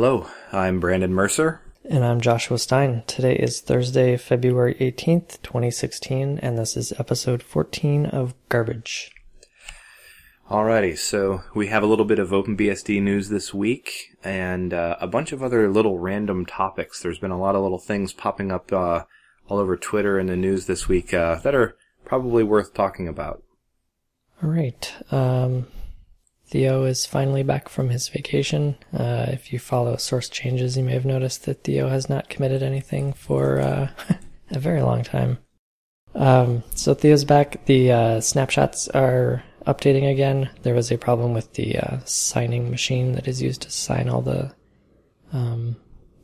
Hello, I'm Brandon Mercer. And I'm Joshua Stein. Today is Thursday, February 18th, 2016, and this is episode 14 of Garbage. Alrighty, so we have a little bit of OpenBSD news this week and uh, a bunch of other little random topics. There's been a lot of little things popping up uh, all over Twitter and the news this week uh, that are probably worth talking about. All right. Um, Theo is finally back from his vacation. Uh, if you follow source changes, you may have noticed that Theo has not committed anything for uh, a very long time. Um, so Theo's back. The uh, snapshots are updating again. There was a problem with the uh, signing machine that is used to sign all the um,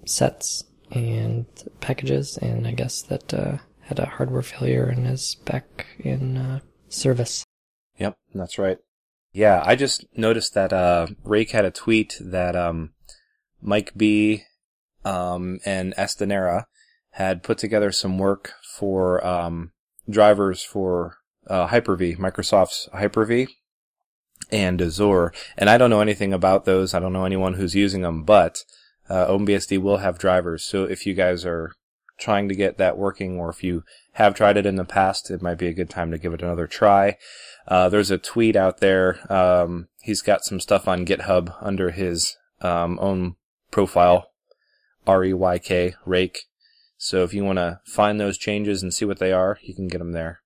sets and packages, and I guess that uh, had a hardware failure and is back in uh, service. Yep, that's right. Yeah, I just noticed that uh, Reyk had a tweet that um, Mike B um, and Esdenera had put together some work for um, drivers for uh, Hyper-V, Microsoft's Hyper-V and Azure. And I don't know anything about those. I don't know anyone who's using them, but uh, OpenBSD will have drivers. So if you guys are trying to get that working, or if you have tried it in the past, it might be a good time to give it another try. Uh, there's a tweet out there. Um, he's got some stuff on GitHub under his um, own profile, R E Y K, Reyk. So if you want to find those changes and see what they are, you can get them there.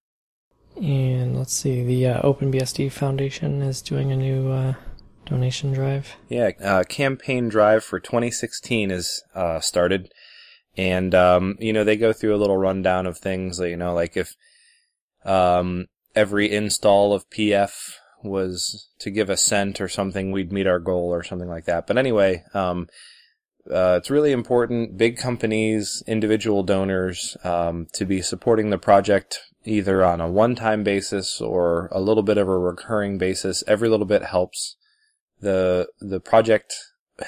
And let's see, the uh, OpenBSD Foundation is doing a new uh, donation drive. Yeah, uh, campaign drive for 2016 is uh, started, and um, you know they go through a little rundown of things. You know, like if um, every install of PF was to give a cent or something, we'd meet our goal or something like that. But anyway, um, uh, it's really important, big companies, individual donors, um, to be supporting the project either on a one-time basis or a little bit of a recurring basis. Every little bit helps. The, the project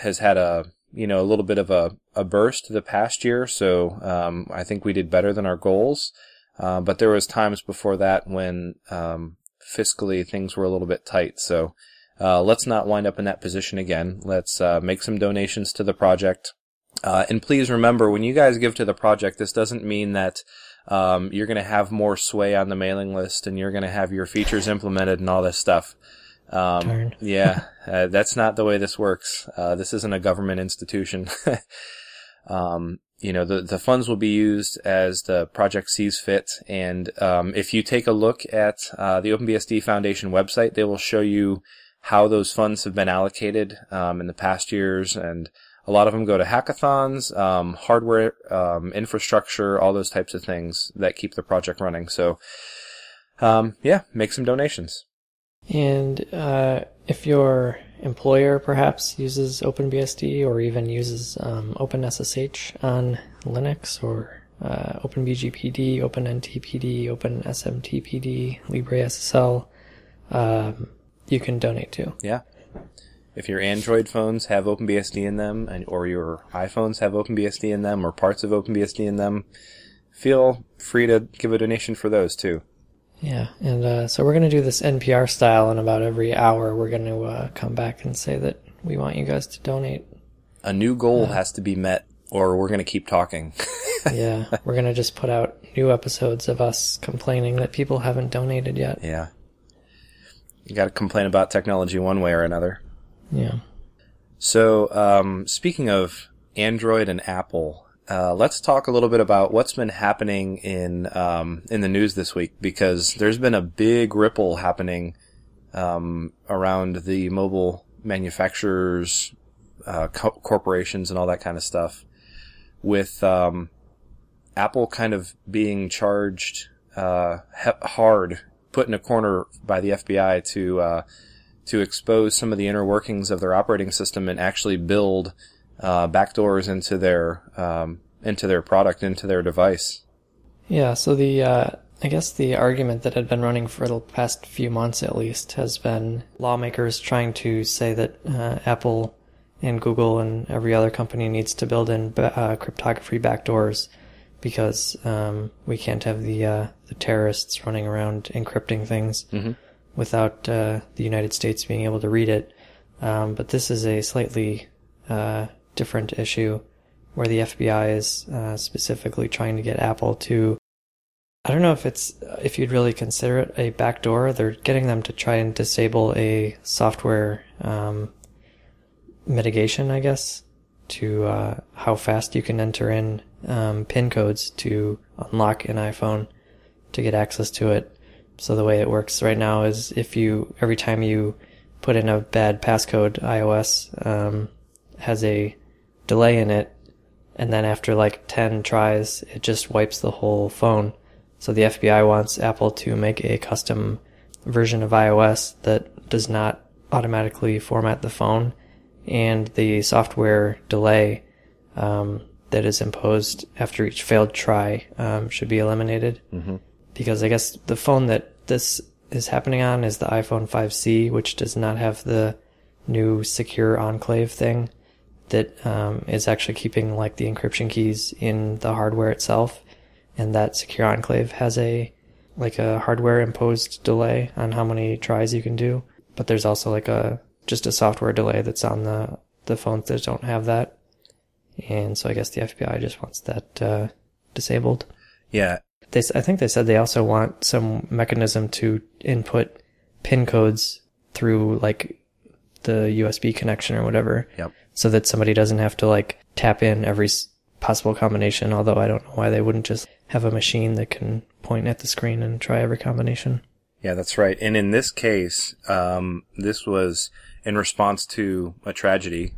has had a, you know, a little bit of a, a burst the past year. So, um, I think we did better than our goals. Uh, but there was times before that when, um, fiscally things were a little bit tight. So, uh, let's not wind up in that position again. Let's uh, make some donations to the project. Uh, and please remember, when you guys give to the project, this doesn't mean that um, you're going to have more sway on the mailing list and you're going to have your features implemented and all this stuff. Um, yeah, uh, that's not the way this works. Uh, this isn't a government institution. um, you know, the, the funds will be used as the project sees fit. And um, if you take a look at uh, the OpenBSD Foundation website, they will show you how those funds have been allocated um, in the past years, and a lot of them go to hackathons, um, hardware, um, infrastructure, all those types of things that keep the project running. So, um, yeah, make some donations. And uh, if your employer perhaps uses OpenBSD or even uses um, OpenSSH on Linux or uh, OpenBGPD, OpenNTPD, OpenSMTPD, LibreSSL, um, you can donate to. Yeah. If your Android phones have OpenBSD in them, and or your iPhones have OpenBSD in them, or parts of OpenBSD in them, feel free to give a donation for those too. Yeah, and uh, so we're going to do this NPR style, and about every hour we're going to uh, come back and say that we want you guys to donate. A new goal uh, has to be met, or we're going to keep talking. yeah, we're going to just put out new episodes of us complaining that people haven't donated yet. Yeah. You got to complain about technology one way or another. Yeah. So, um, speaking of Android and Apple, uh, let's talk a little bit about what's been happening in um, in the news this week because there's been a big ripple happening um, around the mobile manufacturers, uh, co- corporations, and all that kind of stuff, with um, Apple kind of being charged uh, he- hard put in a corner by the FBI to uh, to expose some of the inner workings of their operating system and actually build uh, backdoors into their um, into their product, into their device. Yeah. So the uh, I guess the argument that had been running for the past few months at least has been lawmakers trying to say that uh, Apple and Google and every other company needs to build in uh, cryptography backdoors because um, we can't have the uh, the terrorists running around encrypting things mm-hmm. without uh, the United States being able to read it. Um, but this is a slightly uh, different issue where the FBI is uh, specifically trying to get Apple to. I don't know if it's if you'd really consider it a backdoor. They're getting them to try and disable a software um, mitigation, I guess, to uh, how fast you can enter in um, PIN codes to unlock an iPhone to get access to it. So the way it works right now is if you every time you put in a bad passcode, iOS um, has a delay in it, and then after like ten tries, it just wipes the whole phone. So the FBI wants Apple to make a custom version of iOS that does not automatically format the phone, and the software delay um, that is imposed after each failed try um, should be eliminated. Mm-hmm. Because I guess the phone that this is happening on is the iPhone 5C, which does not have the new secure enclave thing that um, is actually keeping like the encryption keys in the hardware itself. And that secure enclave has a like a hardware imposed delay on how many tries you can do. But there's also like a just a software delay that's on the the phones that don't have that. And so I guess the FBI just wants that uh, disabled. Yeah. They, I think they said they also want some mechanism to input pin codes through like the USB connection or whatever. Yep. So that somebody doesn't have to like tap in every possible combination. Although I don't know why they wouldn't just have a machine that can point at the screen and try every combination. Yeah, that's right. And in this case, um, this was in response to a tragedy.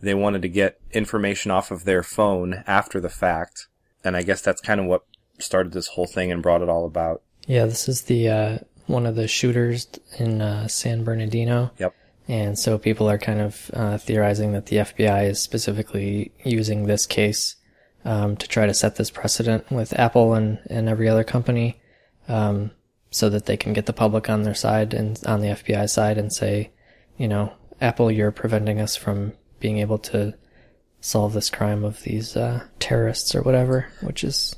They wanted to get information off of their phone after the fact. And I guess that's kind of what started this whole thing and brought it all about. Yeah, this is the uh, one of the shooters in uh, San Bernardino. Yep. And so people are kind of uh, theorizing that the FBI is specifically using this case um, to try to set this precedent with Apple and, and every other company um, so that they can get the public on their side and on the FBI side and say, you know, Apple, you're preventing us from being able to solve this crime of these uh, terrorists or whatever, which is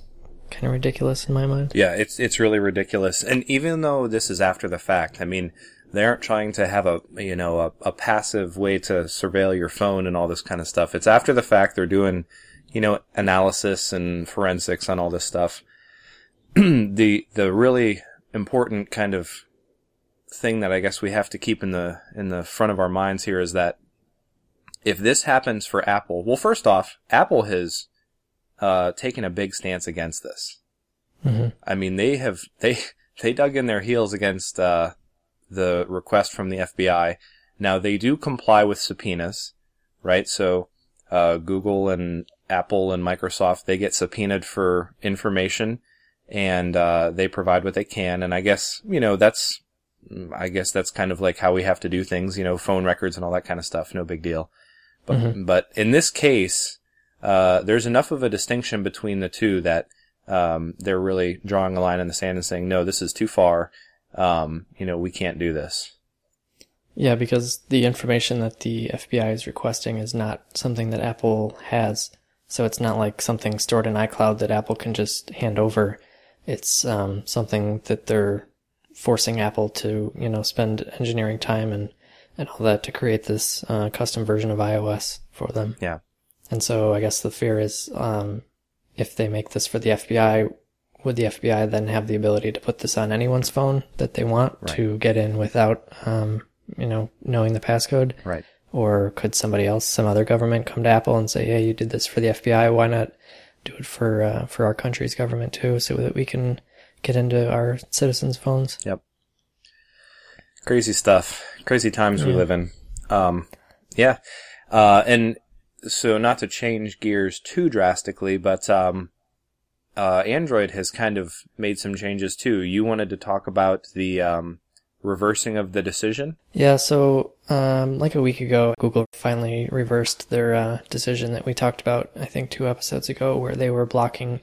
kind of ridiculous in my mind. Yeah, it's it's really ridiculous. And even though this is after the fact, I mean, they aren't trying to have a you know a, a passive way to surveil your phone and all this kind of stuff. It's after the fact they're doing you know analysis and forensics on all this stuff. the the really important kind of thing that I guess we have to keep in the in the front of our minds here is that if this happens for Apple, well, first off, Apple has uh, taken a big stance against this. Mm-hmm. I mean, they have they they dug in their heels against uh, the request from the FBI. Now they do comply with subpoenas, right? So uh, Google and Apple and Microsoft they get subpoenaed for information, and uh, they provide what they can. And I guess you know that's I guess that's kind of like how we have to do things, you know, phone records and all that kind of stuff. No big deal. But Mhm. but in this case, uh, there's enough of a distinction between the two that um, they're really drawing a line in the sand and saying, no, this is too far. Um, you know, we can't do this. Yeah, because the information that the FBI is requesting is not something that Apple has. So it's not like something stored in iCloud that Apple can just hand over. It's um, something that they're forcing Apple to, you know, spend engineering time and, and all that to create this uh, custom version of iOS for them. Yeah. And so I guess the fear is um, if they make this for the FBI, would the FBI then have the ability to put this on anyone's phone that they want Right. to get in without, um, you know, knowing the passcode? Right. Or could somebody else, some other government, come to Apple and say, "Hey, you did this for the FBI. Why not do it for uh, for our country's government too, so that we can get into our citizens' phones?" Yep. Crazy stuff. Crazy times we live in. Um, yeah. Uh, and so not to change gears too drastically, but, um, uh, Android has kind of made some changes too. You wanted to talk about the, um, reversing of the decision? Yeah, so um, like a week ago, Google finally reversed their uh, decision that we talked about, I think, two episodes ago, where they were blocking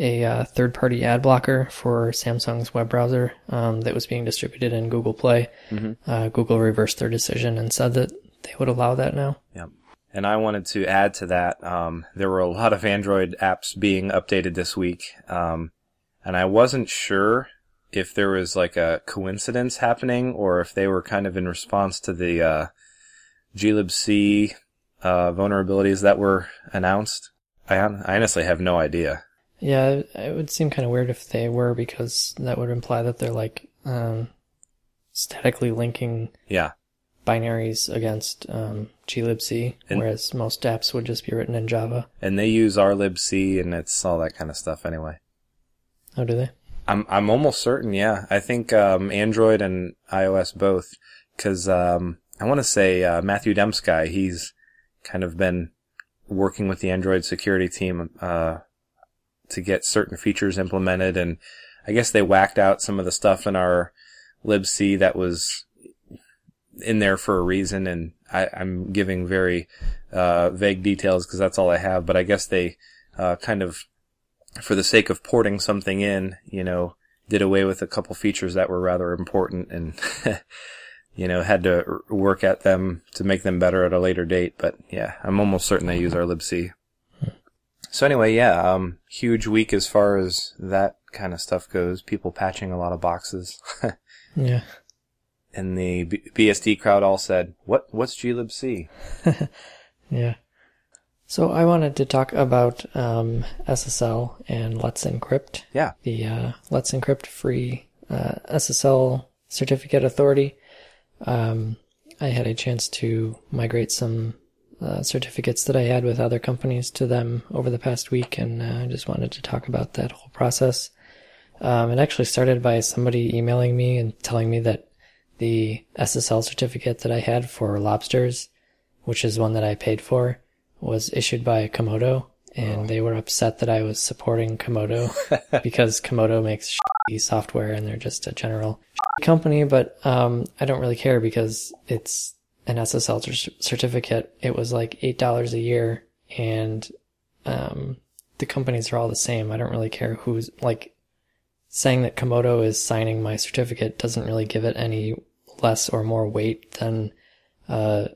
a uh, third party ad blocker for Samsung's web browser um, that was being distributed in Google Play. Mhm. Uh, Google reversed their decision and said that they would allow that now. And I wanted to add to that, um, there were a lot of Android apps being updated this week. Um, and I wasn't sure if there was like a coincidence happening or if they were kind of in response to the, uh, glibc, uh, vulnerabilities that were announced? I, I honestly have no idea. Yeah, it would seem kind of weird if they were because that would imply that they're like um, statically linking Yeah. Binaries against um, glibc, And- whereas most apps would just be written in Java. And they use our libc and it's all that kind of stuff anyway. Oh, do they? I'm I'm almost certain. Yeah, I think um, Android and iOS both, because um, I want to say uh, Matthew Dempsky. He's kind of been working with the Android security team uh, to get certain features implemented, and I guess they whacked out some of the stuff in our libc that was in there for a reason, and I, I'm giving very uh, vague details because that's all I have. But I guess they uh, kind of for the sake of porting something in, you know, did away with a couple features that were rather important and, you know, had to work at them to make them better at a later date. But yeah, I'm almost certain they use our libc. So anyway, yeah, um, huge week as far as that kind of stuff goes. People patching a lot of boxes. Yeah. And the B- BSD crowd all said, what, what's glibc? Yeah. So I wanted to talk about um, SSL and Let's Encrypt. Yeah. The uh, Let's Encrypt free uh, SSL certificate authority. Um, I had a chance to migrate some uh, certificates that I had with other companies to them over the past week, and uh, I just wanted to talk about that whole process. Um, it actually started by somebody emailing me and telling me that the SSL certificate that I had for lobsters, which is one that I paid for, was issued by Comodo, and they were upset that I was supporting Comodo because Comodo makes software and they're just a general company. But um, I don't really care because it's an SSL cer- certificate. It was like eight dollars a year, and um, the companies are all the same. I don't really care who's like saying that Comodo is signing my certificate doesn't really give it any less or more weight than uh,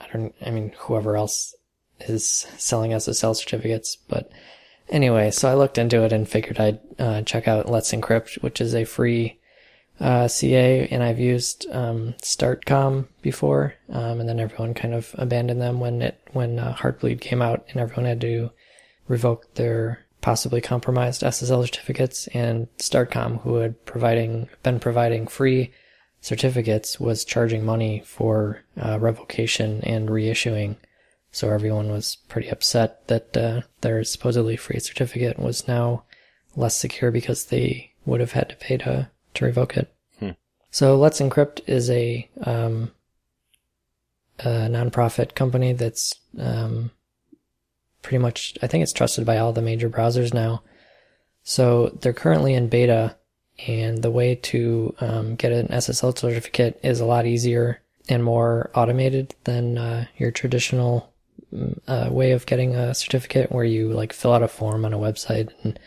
I don't. I mean, whoever else is selling SSL certificates. But anyway, so I looked into it and figured I'd uh, check out Let's Encrypt, which is a free uh, CA, and I've used um, StartCom before, um, and then everyone kind of abandoned them when it when uh, Heartbleed came out, and everyone had to revoke their possibly compromised SSL certificates, and StartCom, who had providing been providing free certificates, was charging money for uh, revocation and reissuing. So everyone was pretty upset that uh, their supposedly free certificate was now less secure because they would have had to pay to to revoke it. Hmm. So Let's Encrypt is a um, a nonprofit company that's um, pretty much I think it's trusted by all the major browsers now. So they're currently in beta, and the way to um, get an SSL certificate is a lot easier and more automated than uh, your traditional mm, uh, way of getting a certificate, where you like fill out a form on a website and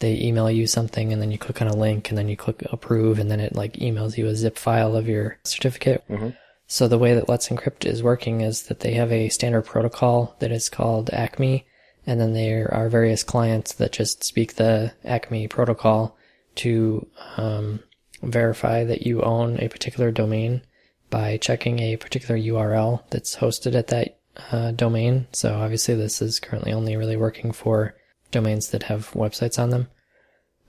they email you something, and then you click on a link, and then you click approve, and then it like emails you a zip file of your certificate. So the way that Let's Encrypt is working is that they have a standard protocol that is called Acme, and then there are various clients that just speak the Acme protocol to um, verify that you own a particular domain by checking a particular URL that's hosted at that uh, domain. So obviously this is currently only really working for domains that have websites on them.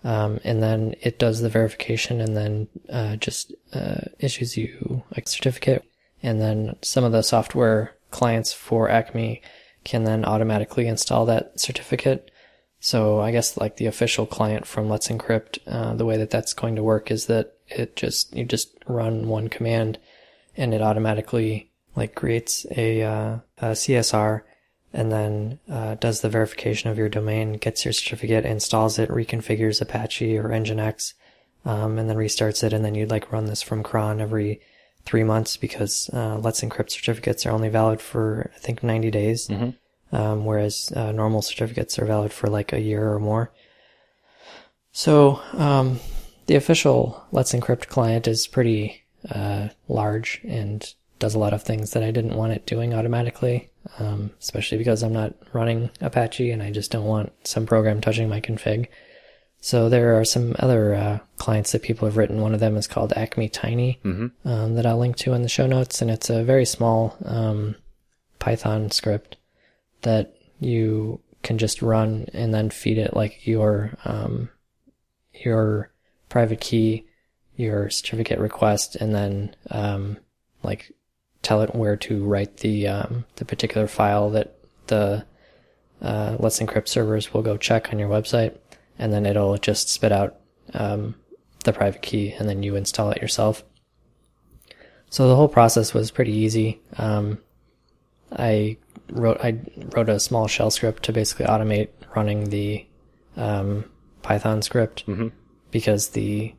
Um, and then it does the verification and then uh, just uh, issues you a certificate. And then some of the software clients for Acme can then automatically install that certificate. So I guess like the official client from Let's Encrypt, uh, the way that that's going to work is that it just you just run one command, and it automatically like creates a, uh, a CSR, and then uh, does the verification of your domain, gets your certificate, installs it, reconfigures Apache or Nginx, um, and then restarts it, and then you'd like run this from cron every three months because uh, Let's Encrypt certificates are only valid for I think 90 days, um, whereas uh, normal certificates are valid for like a year or more. So um, the official Let's Encrypt client is pretty uh, large and does a lot of things that I didn't want it doing automatically, um, especially because I'm not running Apache and I just don't want some program touching my config. So there are some other uh, clients that people have written. One of them is called Acme Tiny um, that I'll link to in the show notes, and it's a very small um, Python script that you can just run and then feed it like your um, your private key, your certificate request, and then um, like tell it where to write the um, the particular file that the uh, Let's Encrypt servers will go check on your website, and then it'll just spit out um, the private key, and then you install it yourself. So the whole process was pretty easy. Um, I wrote I wrote a small shell script to basically automate running the um, Python script Mm-hmm. because the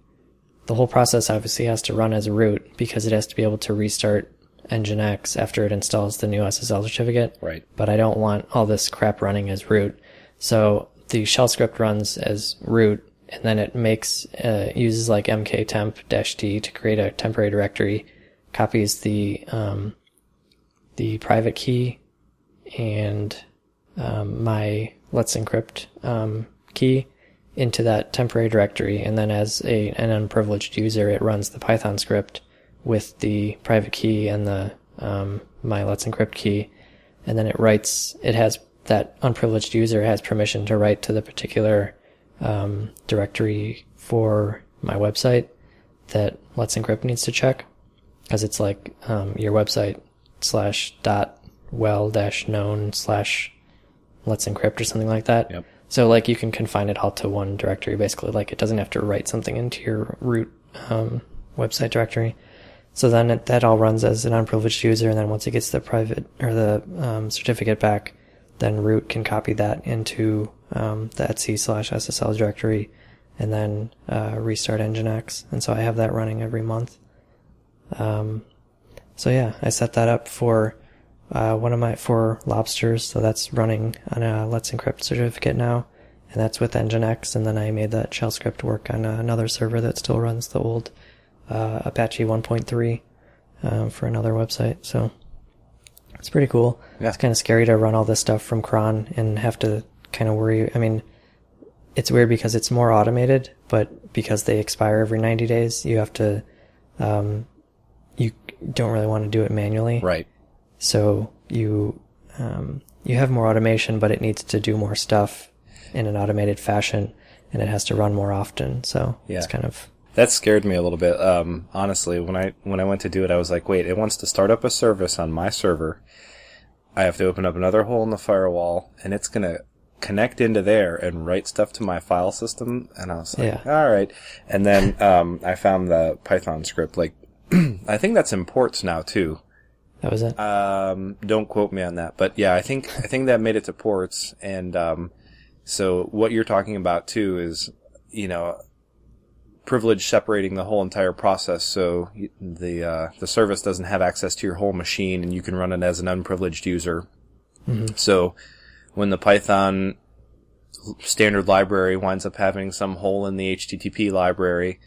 the whole process obviously has to run as a root because it has to be able to restart Nginx after it installs the new SSL certificate. Right. But I don't want all this crap running as root. So the shell script runs as root and then it makes uh, uses like mktemp-t to create a temporary directory, copies the um, the private key and um, my Let's Encrypt um, key into that temporary directory, and then as a an unprivileged user, it runs the Python script with the private key and the um, my Let's Encrypt key, and then it writes. It has that unprivileged user has permission to write to the particular um, directory for my website that Let's Encrypt needs to check because it's like um, your website slash dot well dash known slash let's encrypt or something like that. Yep. So like you can confine it all to one directory basically. Like it doesn't have to write something into your root um, website directory. So then it, that all runs as an unprivileged user, and then once it gets the private or the um, certificate back, then root can copy that into um, the etc slash SSL directory, and then uh, restart Nginx. And so I have that running every month. Um, so yeah, I set that up for uh, one of my for lobsters. So that's running on a Let's Encrypt certificate now, and that's with Nginx. And then I made that shell script work on uh, another server that still runs the old uh, Apache 1.3 um, for another website. So it's pretty cool. Yeah. It's kind of scary to run all this stuff from cron and have to kind of worry. I mean, it's weird because it's more automated, but because they expire every 90 days, you have to, um, don't really want to do it manually. Right. So you, um, you have more automation, but it needs to do more stuff in an automated fashion and it has to run more often. So Yeah. it's kind of, That scared me a little bit. Um, honestly, when I when I went to do it, I was like, "Wait, it wants to start up a service on my server. I have to open up another hole in the firewall, and it's gonna connect into there and write stuff to my file system." And I was like, Yeah. "All right." And then um, I found the Python script. Like, I think that's in ports now too. that was it. Um, don't quote me on that, but yeah, I think I think that made it to ports, and um, so what you're talking about too is, you know, privilege separating the whole entire process, so the uh, the service doesn't have access to your whole machine, and you can run it as an unprivileged user. So when the Python standard library winds up having some hole in the HTTP library,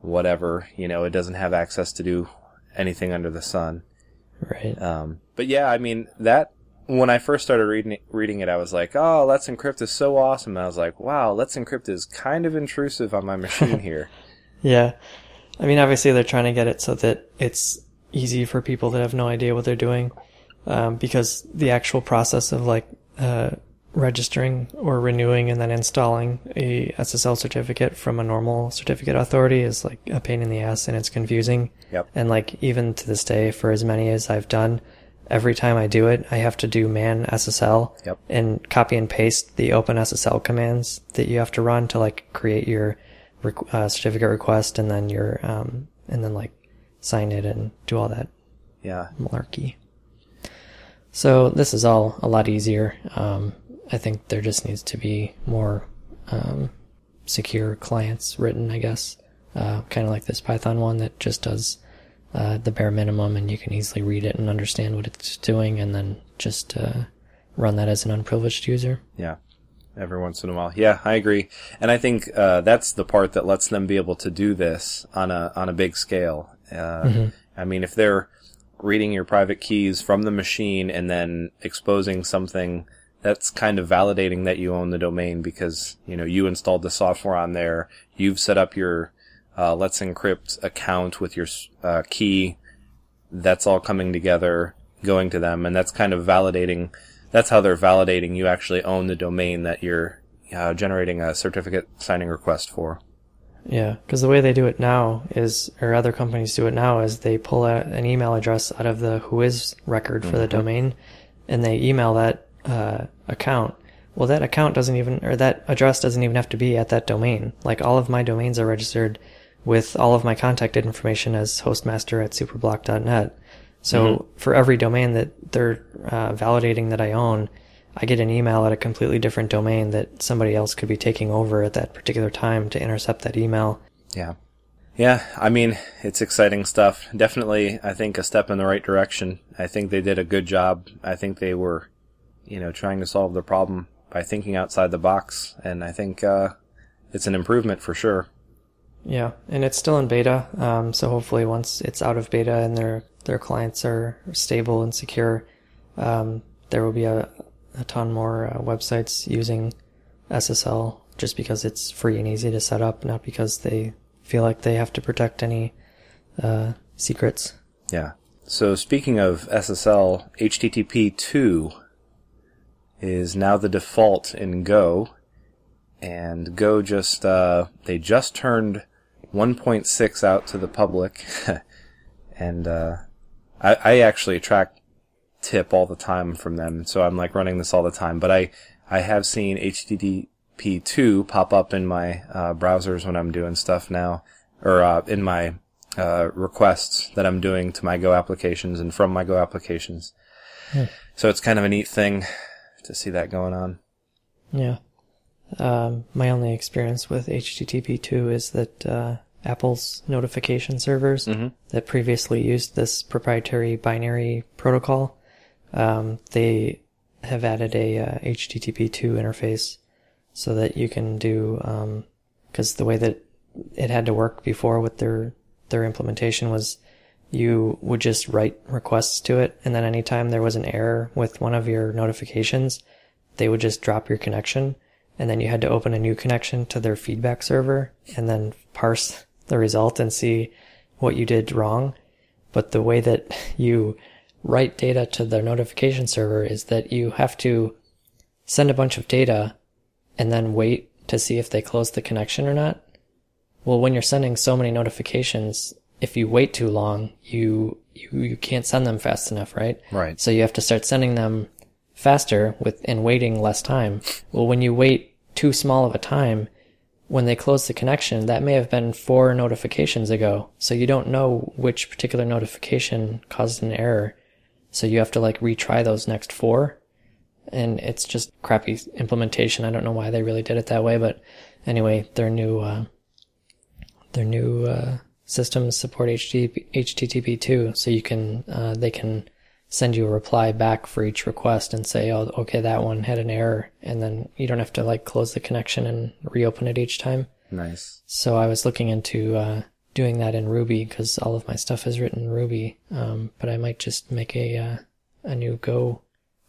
whatever, you know, it doesn't have access to do anything under the sun. right. Um, but yeah, I mean that when I first started reading it, reading it, I was like, "Oh, Let's Encrypt is so awesome!" And I was like, "Wow, Let's Encrypt is kind of intrusive on my machine here." Yeah. I mean, obviously they're trying to get it so that it's easy for people that have no idea what they're doing. Um, because the actual process of like, uh, registering or renewing and then installing a SSL certificate from a normal certificate authority is like a pain in the ass and it's confusing. Yep. And like, even to this day, for as many as I've done, every time I do it, I have to do man SSL Yep. and copy and paste the open SSL commands that you have to run to like create your uh, certificate request and then your um and then like sign it and do all that Yeah, malarkey. So this is all a lot easier. Um, I think there just needs to be more um, secure clients written, I guess. Uh, kind of like this Python one that just does uh, the bare minimum, and you can easily read it and understand what it's doing, and then just uh, run that as an unprivileged user. yeah. Every once in a while, yeah, I agree, and I think uh, that's the part that lets them be able to do this on a on a big scale. Uh, I mean, if they're reading your private keys from the machine and then exposing something that's kind of validating that you own the domain because you know you installed the software on there you've set up your uh, let's encrypt account with your uh, key that's all coming together going to them, and that's kind of validating. That's how they're validating you actually own the domain that you're uh, generating a certificate signing request for. Yeah, because the way they do it now is, or other companies do it now, is they pull a, an email address out of the Whois record for the domain, and they email that uh, account. Well, that account doesn't even, or that address doesn't even have to be at that domain. Like all of my domains are registered with all of my contact information as hostmaster at superblock.net. So for every domain that they're uh, validating that I own, I get an email at a completely different domain that somebody else could be taking over at that particular time to intercept that email. Yeah. Yeah, I mean, it's exciting stuff. Definitely, I think a step in the right direction. I think they did a good job. I think they were, you know, trying to solve the problem by thinking outside the box, and I think uh, it's an improvement for sure. Yeah, and it's still in beta. Um, so hopefully, once it's out of beta and their their clients are stable and secure, um, there will be a, a ton more uh, websites using SSL just because it's free and easy to set up, not because they feel like they have to protect any uh, secrets. Yeah. So speaking of SSL, HTTP 2 is now the default in Go, and Go just uh, they just turned 1.6 out to the public, and uh, I, I actually track tip all the time from them, so I'm like running this all the time. But I I have seen HTTP 2 pop up in my uh, browsers when I'm doing stuff now, or uh, in my uh, requests that I'm doing to my Go applications and from my Go applications. So it's kind of a neat thing to see that going on. Yeah. Um, my only experience with HTTP2 is that uh, Apple's notification servers that previously used this proprietary binary protocol, um, they have added a uh, HTTP2 interface so that you can do because the way that it had to work before with their their implementation was you would just write requests to it and then anytime there was an error with one of your notifications they would just drop your connection and then you had to open a new connection to their feedback server and then parse the result and see what you did wrong. But the way that you write data to the notification server is that you have to send a bunch of data and then wait to see if they close the connection or not. Well, when you're sending so many notifications, if you wait too long, you, you, you can't send them fast enough, right? Right. So you have to start sending them faster with, and waiting less time. Well, when you wait too small of a time, when they close the connection, that may have been four notifications ago. So you don't know which particular notification caused an error. So you have to like retry those next four. And it's just crappy implementation. I don't know why they really did it that way, but anyway, their new, uh, their new uh, systems support HTTP, HTTP 2, so you can uh, they can send you a reply back for each request and say, oh, okay, that one had an error, and then you don't have to like close the connection and reopen it each time. Nice. So I was looking into uh, doing that in Ruby because all of my stuff is written in Ruby, um, but I might just make a uh, a new Go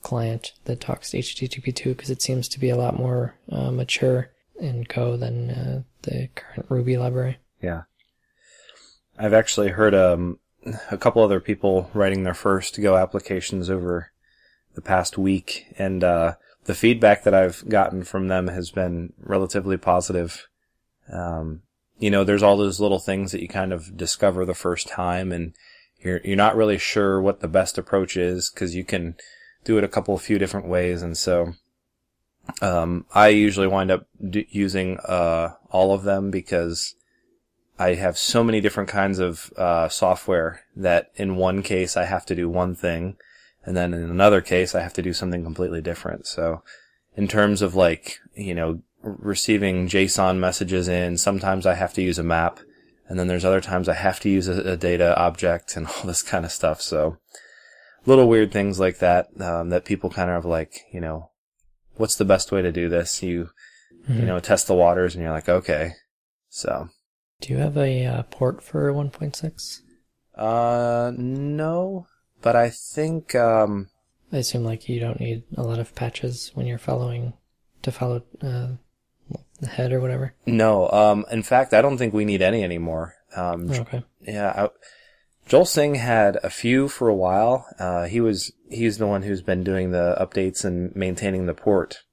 client that talks to HTTP 2 because it seems to be a lot more uh, mature in Go than uh, the current Ruby library. Yeah. I've actually heard um, a couple other people writing their first Go applications over the past week, and uh, the feedback that I've gotten from them has been relatively positive. Um, you know, there's all those little things that you kind of discover the first time, and you're you're not really sure what the best approach is because you can do it a couple of few different ways, and so um, I usually wind up d- using uh, all of them because I have so many different kinds of uh, software that in one case I have to do one thing, and then in another case I have to do something completely different. So, in terms of like you know receiving JSON messages in, sometimes I have to use a map, and then there's other times I have to use a, a data object and all this kind of stuff. So, little weird things like that um, that people kind of like you know, what's the best way to do this? You you know test the waters, and you're like okay, so. Do you have a uh, port for 1.6? Uh, no, but I think, um, I assume like you don't need a lot of patches when you're following to follow uh, the head or whatever. no, um, in fact, I don't think we need any anymore. Um, Okay. yeah, I, Joel Sing had a few for a while. Uh, he was he's the one who's been doing the updates and maintaining the port.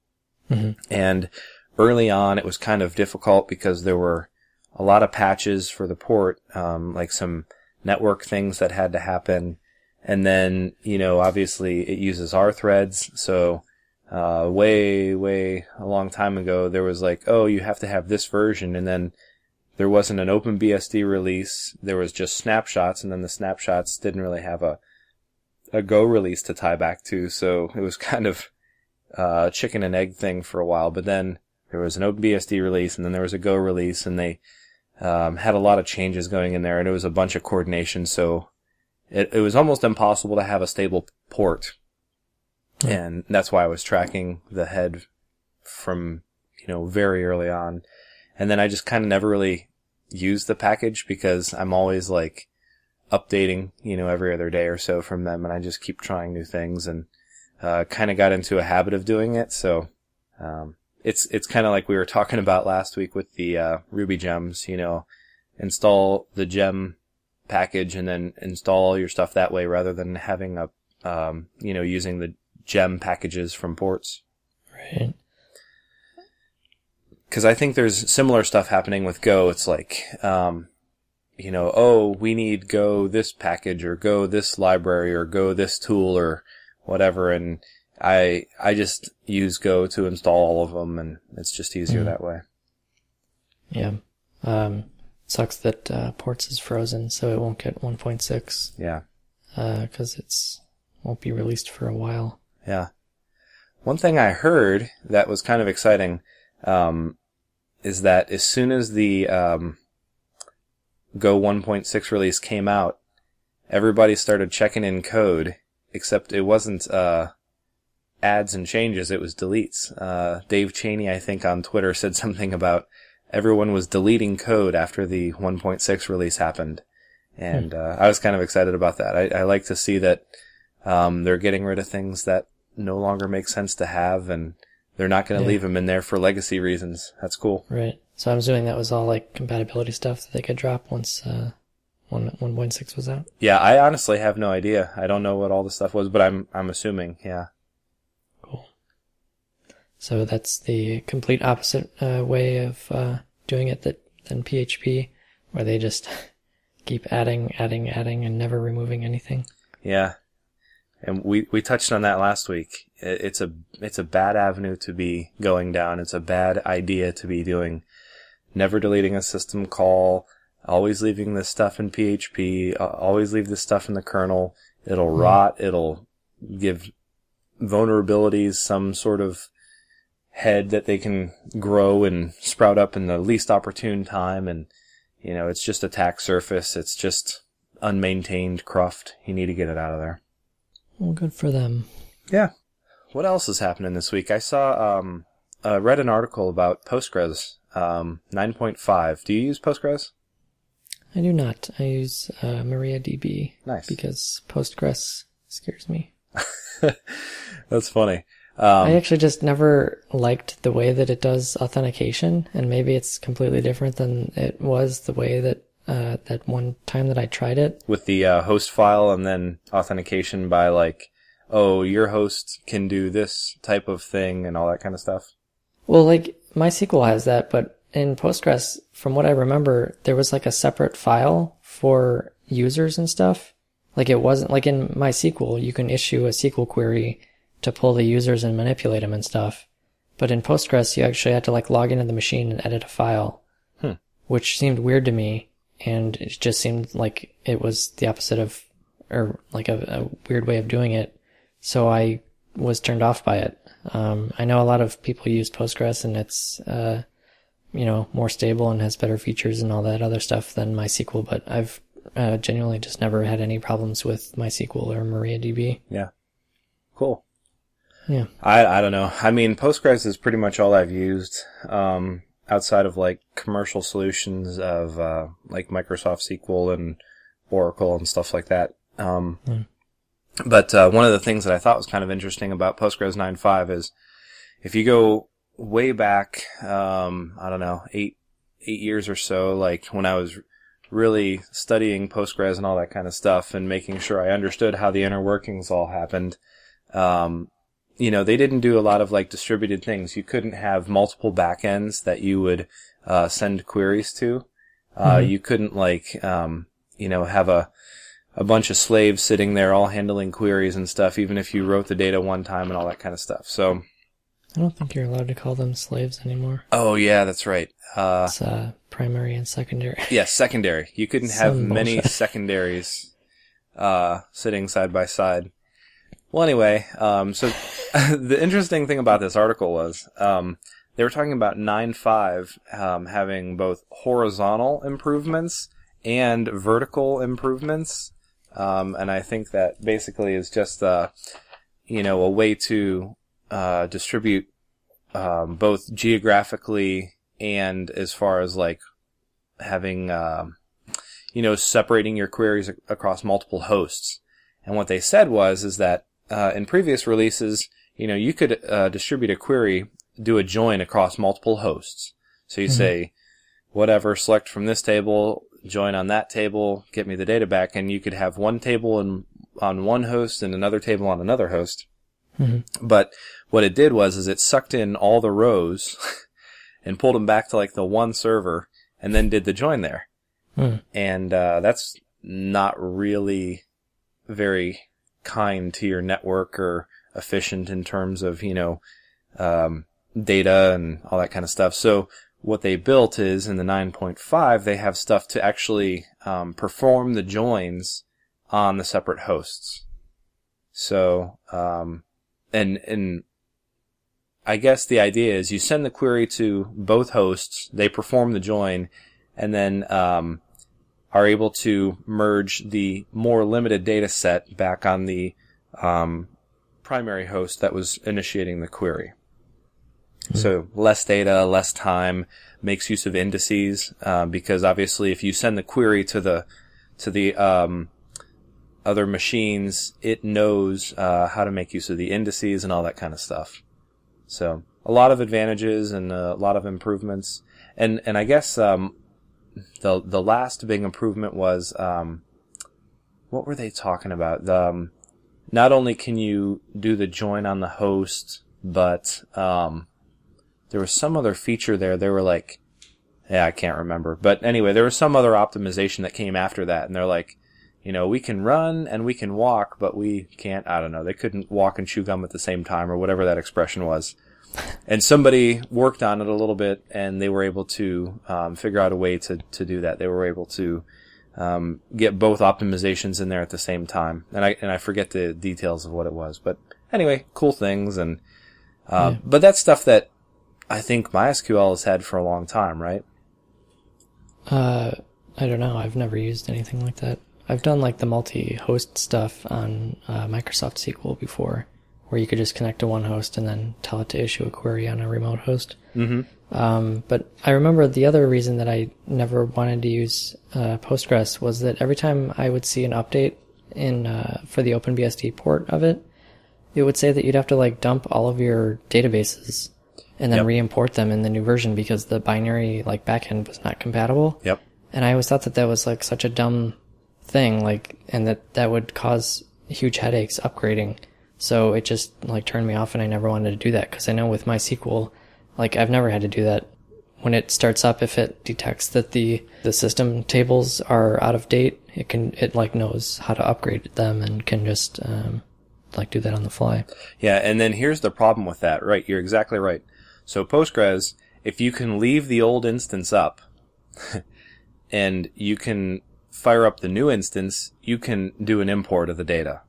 Mhm. And early on, it was kind of difficult because there were a lot of patches for the port, um, like some network things that had to happen. And then, you know, obviously it uses our threads. So, uh, way, way a long time ago, there was like, oh, you have to have this version. And then there wasn't an OpenBSD release. There was just snapshots. And then the snapshots didn't really have a, a Go release to tie back to. So it was kind of, uh, chicken and egg thing for a while. But then there was an OpenBSD release and then there was a Go release and they, um, had a lot of changes going in there and it was a bunch of coordination. So it, it was almost impossible to have a stable port. Hmm. And that's why I was tracking the head from, you know, very early on. And then I just kind of never really used the package because I'm always like updating, you know, every other day or so from them and I just keep trying new things and, uh, kind of got into a habit of doing it. So, um, it's, it's kind of like we were talking about last week with the, uh, Ruby gems, you know, install the gem package and then install all your stuff that way rather than having a, um, you know, using the gem packages from ports. Right. Cause I think there's similar stuff happening with Go. It's like, um, you know, oh, we need Go this package or Go this library or Go this tool or whatever. And I, I just use Go to install all of them and it's just easier Mhm. that way. Yeah. Um, sucks that uh, ports is frozen, so it won't get 1.6 Yeah. because it's won't be released for a while. Yeah. One thing I heard that was kind of exciting um, is that as soon as the um, Go 1.6 release came out, everybody started checking in code, except it wasn't uh, adds and changes, it was deletes. Uh, Dave Cheney, I think, on Twitter said something about everyone was deleting code after the 1.6 release happened. And uh, I was kind of excited about that. I, I like to see that um, they're getting rid of things that no longer make sense to have, and they're not going to Yeah. leave them in there for legacy reasons. That's cool. Right. So I'm assuming that was all like compatibility stuff that they could drop once uh, one 1.6 was out. Yeah, I honestly have no idea. I don't know what all the stuff was, but I'm I'm assuming. Yeah. So that's the complete opposite uh, way of uh, doing it that than PHP, where they just keep adding, adding, adding, and never removing anything. yeah. And we we touched on that last week. It's a it's a bad avenue to be going down. It's a bad idea to be doing. Never deleting a system call. Always leaving this stuff in PHP. Always leave this stuff in the kernel. It'll rot. It'll give vulnerabilities some sort of head that they can grow and sprout up in the least opportune time. And, you know, it's just attack surface. It's just unmaintained cruft. You need to get it out of there. Well, good for them. Yeah. What else is happening this week? I saw, um, uh, read an article about Postgres, um, 9.5. Do you use Postgres? I do not. I use uh, MariaDB Nice. because Postgres scares me. That's funny. I Um, actually just never liked the way that it does authentication, and maybe it's completely different than it was the way that uh, that one time that I tried it. with the uh, host file and then authentication by like, oh, your host can do this type of thing and all that kind of stuff. Well, like MySQL has that, but in Postgres, from what I remember, there was like a separate file for users and stuff. Like it wasn't like in MySQL, you can issue a SQL query to pull the users and manipulate them and stuff. But in Postgres, you actually had to like log into the machine and edit a file, Hmm. which seemed weird to me. And it just seemed like it was the opposite of, or like a, a weird way of doing it. So I was turned off by it. Um, I know a lot of people use Postgres and it's, uh, you know, more stable and has better features and all that other stuff than MySQL, but I've uh, genuinely just never had any problems with MySQL or MariaDB. Yeah. Cool. Yeah. I, I don't know. I mean, Postgres is pretty much all I've used, um, outside of like commercial solutions of, uh, like Microsoft SQL and Oracle and stuff like that. Um, Hmm. but, uh, one of the things that I thought was kind of interesting about Postgres 9.5 is if you go way back, um, I don't know, eight, eight years or so, like when I was really studying Postgres and all that kind of stuff and making sure I understood how the inner workings all happened, um, you know, they didn't do a lot of like distributed things. You couldn't have multiple backends that you would uh, send queries to. Uh, Mhm. You couldn't like, um, you know, have a a bunch of slaves sitting there all handling queries and stuff, even if you wrote the data one time and all that kind of stuff. So, I don't think you're allowed to call them slaves anymore. oh yeah, that's right. Uh, It's uh, primary and secondary. yeah, secondary. You couldn't have Some many bullshit. secondaries uh, sitting side by side. Well, anyway, um, so the interesting thing about this article was um, they were talking about 9.5 um, having both horizontal improvements and vertical improvements. Um, and I think that basically is just, uh, you know, a way to uh, distribute um, both geographically and as far as like having, um, you know, separating your queries ac- across multiple hosts. And what they said was, is that uh, in previous releases, you know, you could uh, distribute a query, do a join across multiple hosts. So you Mhm. say, whatever, select from this table, join on that table, get me the data back, and you could have one table in, on one host and another table on another host. Mhm. But what it did was, is it sucked in all the rows and pulled them back to like the one server, and then did the join there Hmm. and uh, that's not really very kind to your network or efficient in terms of you know um, data and all that kind of stuff. So what they built is in the 9.5 they have stuff to actually um, perform the joins on the separate hosts. So um, and and I guess the idea is you send the query to both hosts, they perform the join, and then um, are able to merge the more limited data set back on the um, primary host that was initiating the query. So less data, less time, makes use of indices uh, because obviously if you send the query to the to the um, other machines, it knows uh, how to make use of the indices and all that kind of stuff. So a lot of advantages and a lot of improvements, and and I guess um, the the last big improvement was um, what were they talking about? The, um, not only can you do the join on the host, but um, there was some other feature there. They were like, yeah, I can't remember, but anyway, there was some other optimization that came after that, and they're like, you know, we can run and we can walk, but we can't. I don't know. They couldn't walk and chew gum at the same time, or whatever that expression was and somebody worked on it a little bit and they were able to um, figure out a way to, to do that. They were able to um, get both optimizations in there at the same time. And I and I forget the details of what it was, but anyway, cool things and uh, Yeah. but that's stuff that I think MySQL has had for a long time, right? Uh, I don't know. I've never used anything like that. I've done like the multi-host stuff on uh, Microsoft SQL before, where you could just connect to one host and then tell it to issue a query on a remote host. Mm-hmm. Um, but I remember the other reason that I never wanted to use uh, Postgres was that every time I would see an update in uh, for the OpenBSD port of it, it would say that you'd have to like dump all of your databases and then Yep. re-import them in the new version because the binary like backend was not compatible. Yep. And I always thought that that was like such a dumb thing, like, and that that would cause huge headaches upgrading. So it just like turned me off and I never wanted to do that because I know with MySQL, like I've never had to do that. When it starts up, if it detects that the, the system tables are out of date, it can, it like knows how to upgrade them and can just, um, like do that on the fly. Yeah, and then here's the problem with that, right? You're exactly right. So Postgres, if you can leave the old instance up and you can fire up the new instance, you can do an import of the data.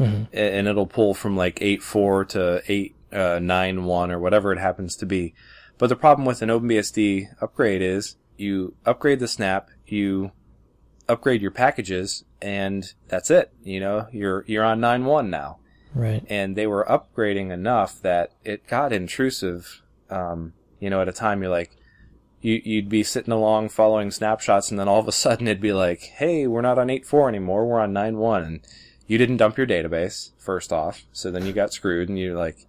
Mhm. And it'll pull from like 8.4 to 8.9.1 or whatever it happens to be. But the problem with an OpenBSD upgrade is you upgrade the snap, you upgrade your packages, and that's it. You know, you're, you're on 9.1 now Right. and they were upgrading enough that it got intrusive. Um, you know, at a time you're like, you, you'd be sitting along following snapshots, and then all of a sudden it'd be like, "Hey, we're not on 8.4 anymore. We're on 9.1." And you didn't dump your database first off, so then you got screwed, and you're like,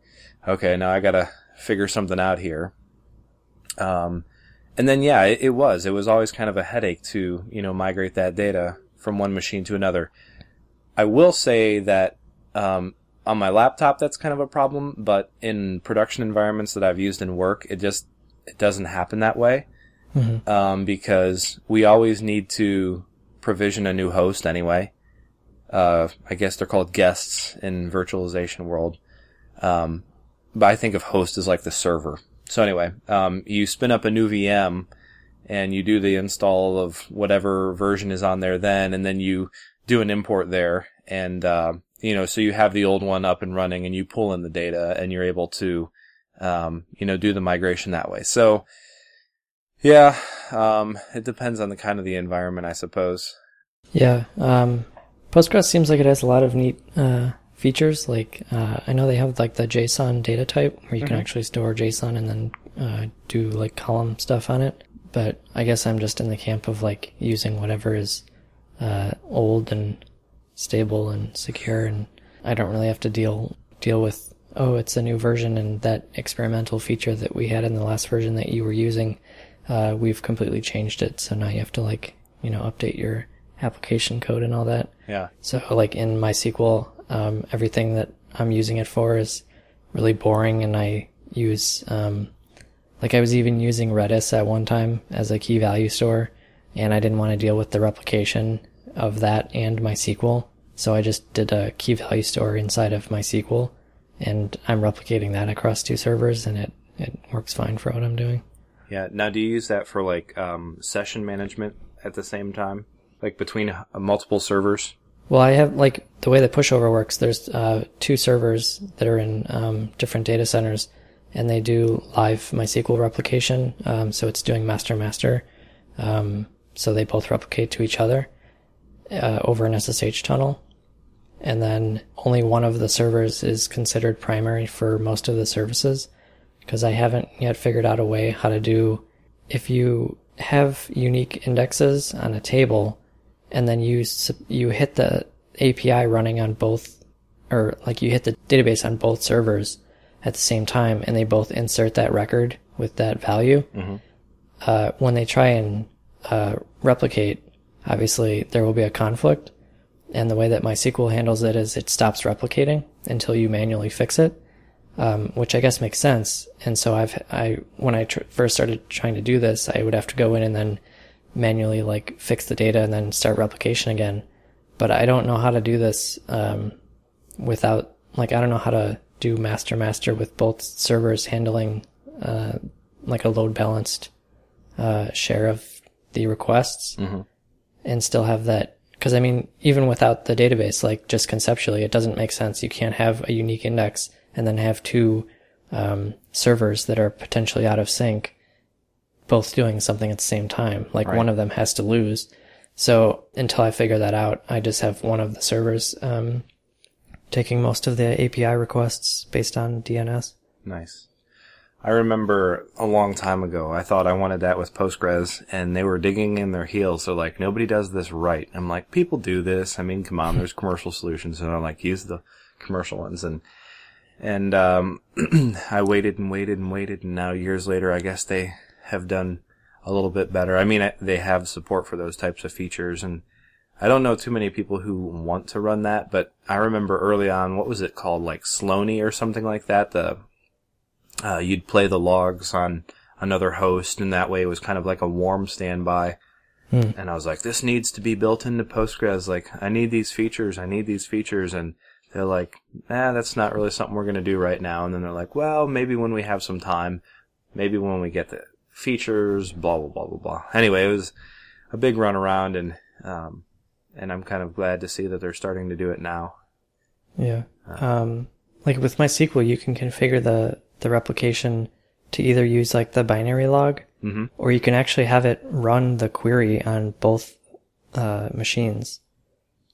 "Okay, now I gotta figure something out here." Um, and then yeah, it, it was. It was always kind of a headache to you know migrate that data from one machine to another. I will say that um, on my laptop that's kind of a problem, but in production environments that I've used in work, it just it doesn't happen that way Mhm. um, because we always need to provision a new host anyway. Uh, I guess they're called guests in virtualization world. Um, but I think of host as like the server. So anyway, um, you spin up a new VM and you do the install of whatever version is on there then, and then you do an import there. And, uh, you know, so you have the old one up and running and you pull in the data and you're able to, um, you know, do the migration that way. So, yeah, um, it depends on the kind of the environment, I suppose. Yeah. Um, Postgres seems like it has a lot of neat uh, features. Like uh, I know they have like the JSON data type where you can Mhm. actually store JSON and then uh, do like column stuff on it. But I guess I'm just in the camp of like using whatever is uh, old and stable and secure, and I don't really have to deal deal with oh it's a new version and that experimental feature that we had in the last version that you were using. Uh, we've completely changed it, so now you have to like you know update your application code and all that. Yeah. So like in MySQL, um, everything that I'm using it for is really boring, and I use um, like I was even using Redis at one time as a key value store, and I didn't want to deal with the replication of that and MySQL, so I just did a key value store inside of MySQL, and I'm replicating that across two servers, and it it works fine for what I'm doing. Yeah. Now, do you use that for like um, session management at the same time, like between uh, multiple servers? Well, I have like the way that pushover works. There's uh, two servers that are in um, different data centers, and they do live MySQL replication. Um, so it's doing master master. Um, so they both replicate to each other uh, over an SSH tunnel, and then only one of the servers is considered primary for most of the services. Because I haven't yet figured out a way how to do if you have unique indexes on a table and then you you hit the API running on both, or like you hit the database on both servers at the same time, and they both insert that record with that value. Uh, when they try and uh, replicate, obviously there will be a conflict, and the way that MySQL handles it is it stops replicating until you manually fix it. Um, which I guess makes sense. And so I've, I, when I tr- first started trying to do this, I would have to go in and then manually like fix the data and then start replication again. But I don't know how to do this um, without like I don't know how to do master master with both servers handling uh, like a load balanced uh, share of the requests Mhm. and still have that because I mean even without the database like just conceptually it doesn't make sense you can't have a unique index and then have two um, servers that are potentially out of sync both doing something at the same time. Like Right. one of them has to lose. So until I figure that out, I just have one of the servers um, taking most of the API requests based on DNS. Nice. I remember a long time ago, I thought I wanted that with Postgres, and they were digging in their heels. They're like, nobody does this right. I'm like, people do this. I mean, come on, there's commercial solutions, and I'm like, use the commercial ones. And and um, I waited and waited and waited, and now years later, I guess they have done a little bit better. I mean, I, they have support for those types of features, and I don't know too many people who want to run that, but I remember early on, what was it called, like Slony or something like that. The uh, you'd play the logs on another host, and that way it was kind of like a warm standby. Hmm. And I was like, this needs to be built into Postgres. Like, I need these features. I need these features. And they're like, nah, that's not really something we're going to do right now. And then they're like, well, maybe when we have some time, maybe when we get the features, blah, blah, blah, blah, blah. Anyway, it was a big run around and, um, and I'm kind of glad to see that they're starting to do it now. Yeah. Um, like with MySQL, you can configure the, the replication to either use like the binary log hmm or you can actually have it run the query on both uh, machines.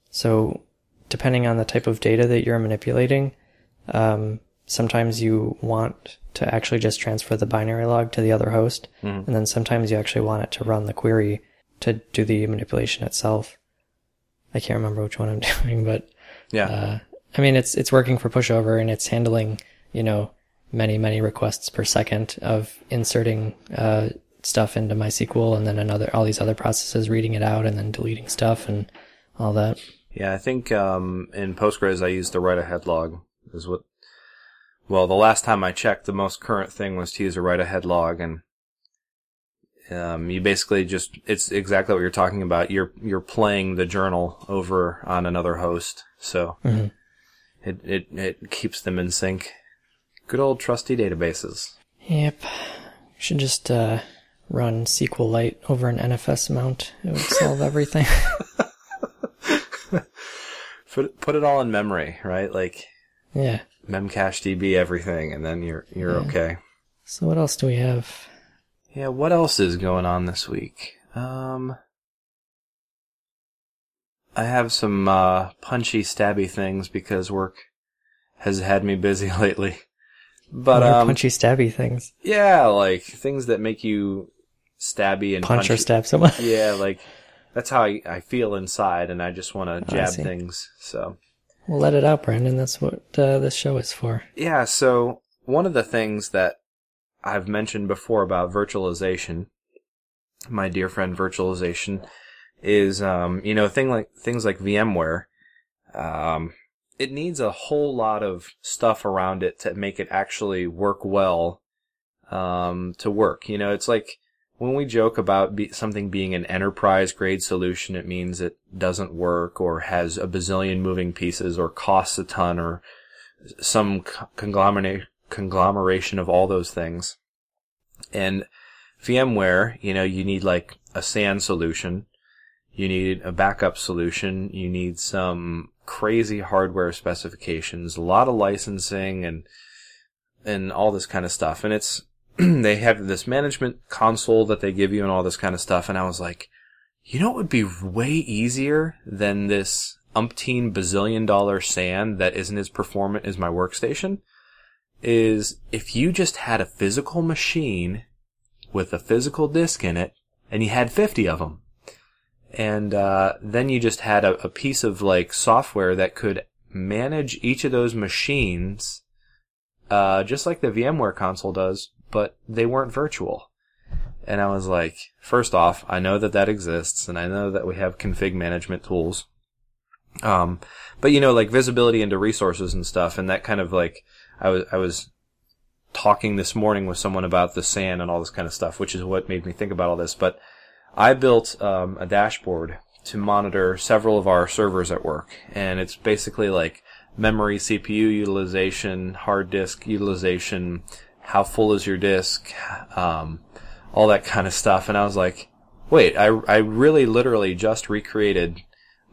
So, depending on the type of data that you're manipulating, um, sometimes you want to actually just transfer the binary log to the other host, Mhm. and then sometimes you actually want it to run the query to do the manipulation itself. I can't remember which one I'm doing, but Yeah. uh, I mean, it's it's working for pushover and it's handling you know many many requests per second of inserting uh, stuff into MySQL and then another all these other processes reading it out and then deleting stuff and all that. Yeah, I think um, in Postgres I used the write ahead log is what. Well, the last time I checked, the most current thing was to use a write ahead log, and um, you basically just it's exactly what you're talking about. You're you're playing the journal over on another host, so Mhm. it it it keeps them in sync. Good old trusty databases. Yep. Should just uh, run SQLite over an NFS mount. It would solve everything. Put put it all in memory, right? Like yeah. Memcache DB everything, and then you're you're Yeah. okay. So what else do we have? Yeah, what else is going on this week? Um, I have some uh, punchy, stabby things because work has had me busy lately. But What are um, punchy stabby things. yeah, like things that make you stabby and Punch or stab someone. Yeah, like that's how I, I feel inside, and I just want to Oh, jab see. things. So Well, let it out, Brandon. That's what uh, this show is for. Yeah, so one of the things that I've mentioned before about virtualization, my dear friend virtualization, is um, you know, thing like things like VMware, um, it needs a whole lot of stuff around it to make it actually work well um, to work. You know, it's like when we joke about be- something being an enterprise grade solution, it means it doesn't work or has a bazillion moving pieces or costs a ton or some conglomerate conglomeration of all those things. And VMware, you know, you need like a SAN solution, you need a backup solution, you need some crazy hardware specifications, a lot of licensing and and all this kind of stuff. And it's they have this management console that they give you and all this kind of stuff. And I was like, you know, what would be way easier than this umpteen bazillion dollar SAN that isn't as performant as my workstation is if you just had a physical machine with a physical disk in it and you had 50 of them. And uh, then you just had a, a piece of like software that could manage each of those machines uh, just like the VMware console does, but they weren't virtual. And I was like, first off, I know that that exists, and I know that we have config management tools. Um, but you know, like visibility into resources and stuff, and that kind of like, I was, I was talking this morning with someone about the SAN and all this kind of stuff, which is what made me think about all this. But I built um, a dashboard to monitor several of our servers at work, and it's basically like memory, CPU utilization, hard disk utilization, how full is your disk, um, all that kind of stuff. And I was like, wait, I, I really literally just recreated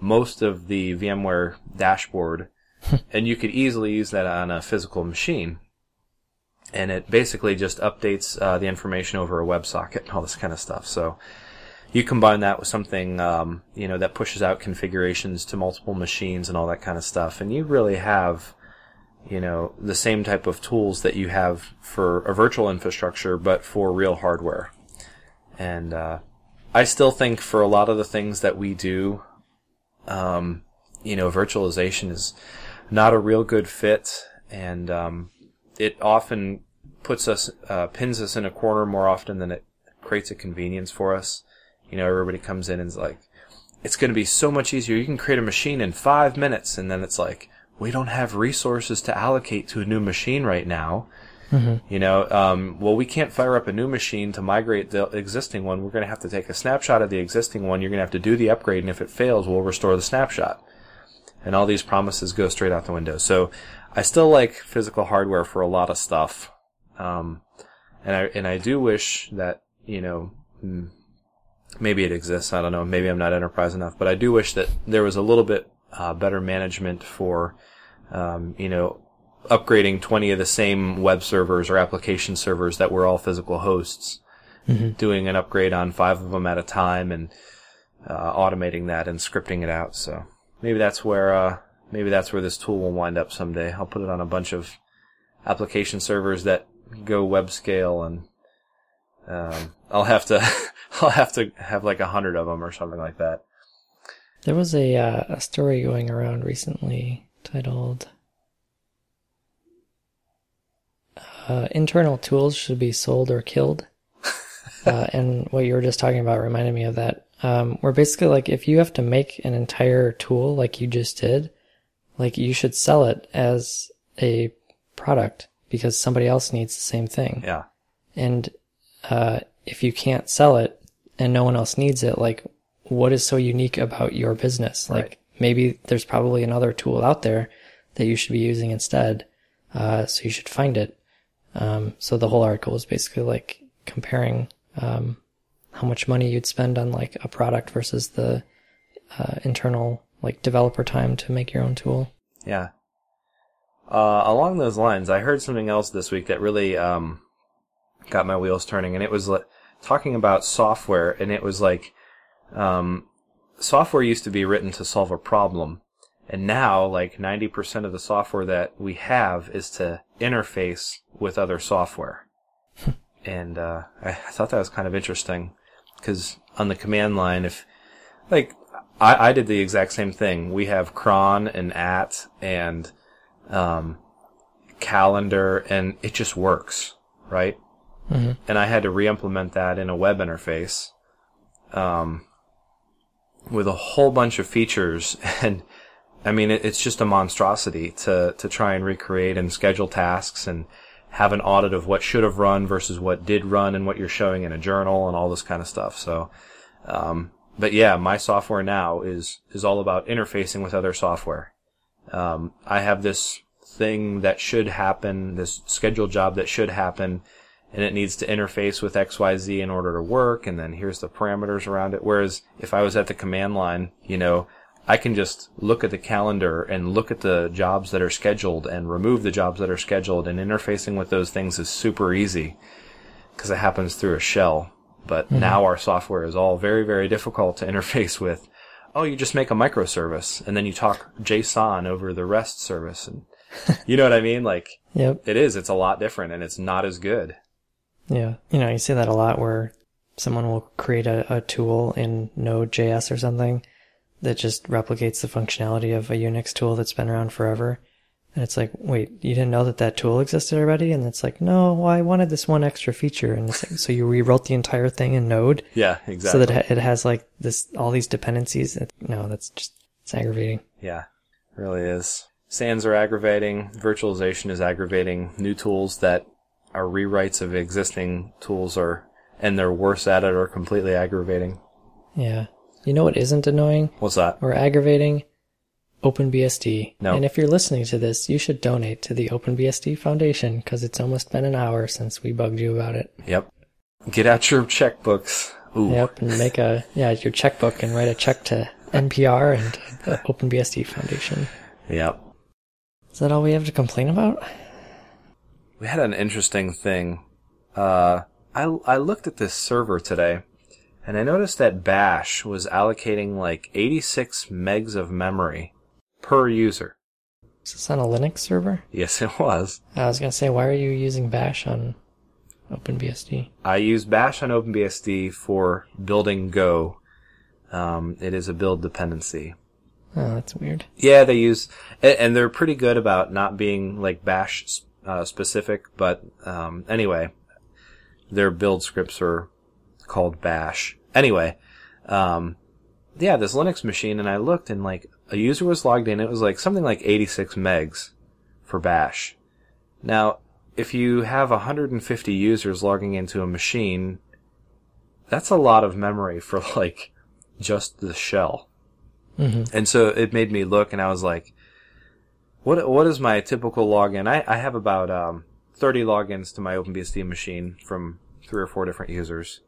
most of the VMware dashboard, and you could easily use that on a physical machine. And it basically just updates uh, the information over a WebSocket and all this kind of stuff. So you combine that with something, um, you know, that pushes out configurations to multiple machines and all that kind of stuff, and you really have, you know, the same type of tools that you have for a virtual infrastructure, but for real hardware. And uh, I still think for a lot of the things that we do, um, you know, virtualization is not a real good fit, and um, it often puts us, uh, pins us in a corner more often than it creates a convenience for us. You know, everybody comes in and is like, it's going to be so much easier. You can create a machine in five minutes, and then it's like, we don't have resources to allocate to a new machine right now. You know, um, well, we can't fire up a new machine to migrate the existing one. We're going to have to take a snapshot of the existing one. You're going to have to do the upgrade, and if it fails, we'll restore the snapshot. And all these promises go straight out the window. So I still like physical hardware for a lot of stuff. Um, and I, and I do wish that, you know, mm, maybe it exists. I don't know. Maybe I'm not enterprise enough, but I do wish that there was a little bit uh, better management for, um, you know, upgrading 20 of the same web servers or application servers that were all physical hosts, doing an upgrade on five of them at a time and uh, automating that and scripting it out. So maybe that's where uh, maybe that's where this tool will wind up someday. I'll put it on a bunch of application servers that go web scale and um, I'll have to I'll have to have like a hundred of them or something like that. There was a uh, a story going around recently titled uh, "Internal Tools Should Be Sold or Killed." uh, and what you were just talking about reminded me of that. Um, where basically, like, if you have to make an entire tool like you just did, like, you should sell it as a product because somebody else needs the same thing. Yeah. And uh, if you can't sell it and no one else needs it, like, what is so unique about your business? Like, Right. maybe there's probably another tool out there that you should be using instead. Uh, so you should find it. Um, so the whole article is basically like comparing um, how much money you'd spend on like a product versus the uh, internal like developer time to make your own tool. Yeah. Uh, along those lines, I heard something else this week that really um, got my wheels turning, and it was like, talking about software, and it was like um, software used to be written to solve a problem, and now like 90% of the software that we have is to interface with other software. and uh, I, thought that was kind of interesting because on the command line, if like I, I did the exact same thing. We have cron and at and um, calendar, and it just works, right? Mhm. And I had to re-implement that in a web interface, um, with a whole bunch of features, and I mean, it, it's just a monstrosity to to try and recreate and schedule tasks and have an audit of what should have run versus what did run and what you're showing in a journal and all this kind of stuff. So, um, but yeah, my software now is is all about interfacing with other software. Um, I have this thing that should happen, this scheduled job that should happen, and it needs to interface with XYZ in order to work, and then here's the parameters around it. Whereas if I was at the command line, you know, I can just look at the calendar and look at the jobs that are scheduled and remove the jobs that are scheduled, and interfacing with those things is super easy because it happens through a shell. But mm-hmm. now our software is all very, very difficult to interface with. Oh, you just make a microservice and then you talk JSON over the REST service, and you know what I mean? Like Yep. it is. It's a lot different, and it's not as good. Yeah. You know, you see that a lot where someone will create a, a tool in Node.js or something that just replicates the functionality of a Unix tool that's been around forever. And it's like, wait, you didn't know that that tool existed already? And it's like, no, well, I wanted this one extra feature. And it's like, so you rewrote the entire thing in Node Yeah, exactly. so that it has like this, all these dependencies. No, that's just, it's aggravating. Yeah, it really is. SANs are aggravating. Virtualization is aggravating. New tools that are rewrites of existing tools are, and they're worse at it, are completely aggravating. Yeah. You know what isn't annoying? What's that? or aggravating OpenBSD. No. And if you're listening to this, you should donate to the OpenBSD Foundation because it's almost been an hour since we bugged you about it. Yep. Get out your checkbooks. Ooh. Yep, and make a yeah your checkbook and write a check to NPR and the OpenBSD Foundation. Yep. Is that all we have to complain about? We had an interesting thing. Uh, I, I looked at this server today, and I noticed that Bash was allocating like 86 megs of memory per user. Is this on a Linux server? Yes, it was. I was gonna say, why are you using Bash on OpenBSD? I use Bash on OpenBSD for building Go. Um, it is a build dependency. Oh, that's weird. Yeah, they use, and they're pretty good about not being like Bash uh, specific. But um, anyway, their build scripts are called Bash. Anyway, um, yeah, this Linux machine, and I looked, and like a user was logged in. It was like something like 86 megs for Bash. Now, if you have 150 users logging into a machine, that's a lot of memory for like just the shell. hmm And so it made me look, and I was like, "What? What is my typical login?" I, I have about um, 30 logins to my OpenBSD machine from three or four different users,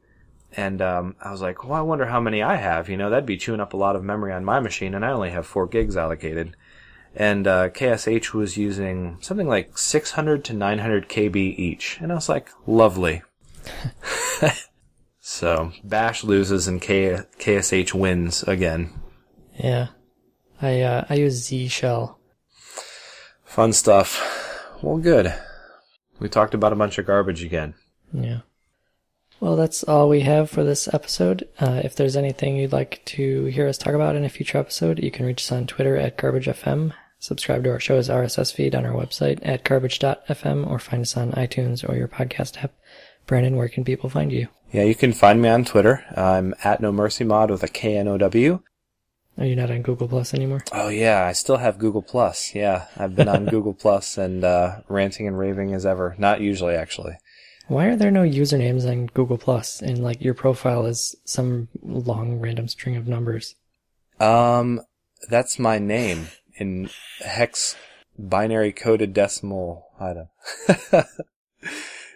and um, I was like, "Well, I wonder how many I have. You know, that'd be chewing up a lot of memory on my machine, and I only have four gigs allocated." And uh, KSH was using something like 600 to 900 KB each, and I was like, "Lovely." so Bash loses and K- KSH wins again. Yeah, I uh, I use Z Shell. Fun stuff. Well, good. We talked about a bunch of garbage again. Yeah. Well, that's all we have for this episode. Uh, if there's anything you'd like to hear us talk about in a future episode, you can reach us on Twitter at GarbageFM. Subscribe to our show's RSS feed on our website at garbage.fm or find us on iTunes or your podcast app. Brandon, where can people find you? Yeah, you can find me on Twitter. I'm at No Mercy Mod with a K N O W. Are you not on Google Plus anymore? Oh yeah, I still have Google Plus. Yeah, I've been on Google Plus and uh, ranting and raving as ever. Not usually, actually. Why are there no usernames on Google Plus and like your profile is some long random string of numbers? Um, that's my name in hex binary coded decimal. I don't.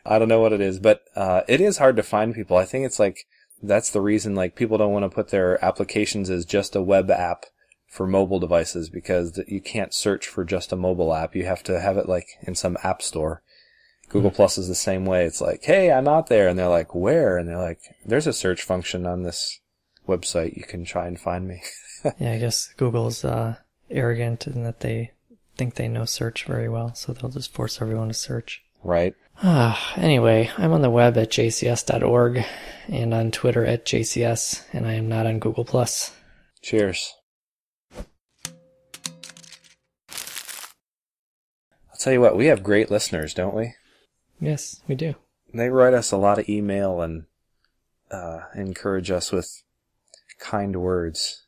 I don't know what it is, but uh, it is hard to find people. I think it's like that's the reason like people don't want to put their applications as just a web app for mobile devices because you can't search for just a mobile app. You have to have it like in some app store. Google Plus is the same way. It's like, hey, I'm out there, and they're like, where? And they're like, there's a search function on this website. You can try and find me. yeah, I guess Google's uh, arrogant in that they think they know search very well, so they'll just force everyone to search. Right. Ah, anyway, I'm on the web at jcs.org and on Twitter at jcs, and I am not on Google Plus. Cheers. I'll tell you what, we have great listeners, don't we? Yes, we do. They write us a lot of email and uh, encourage us with kind words.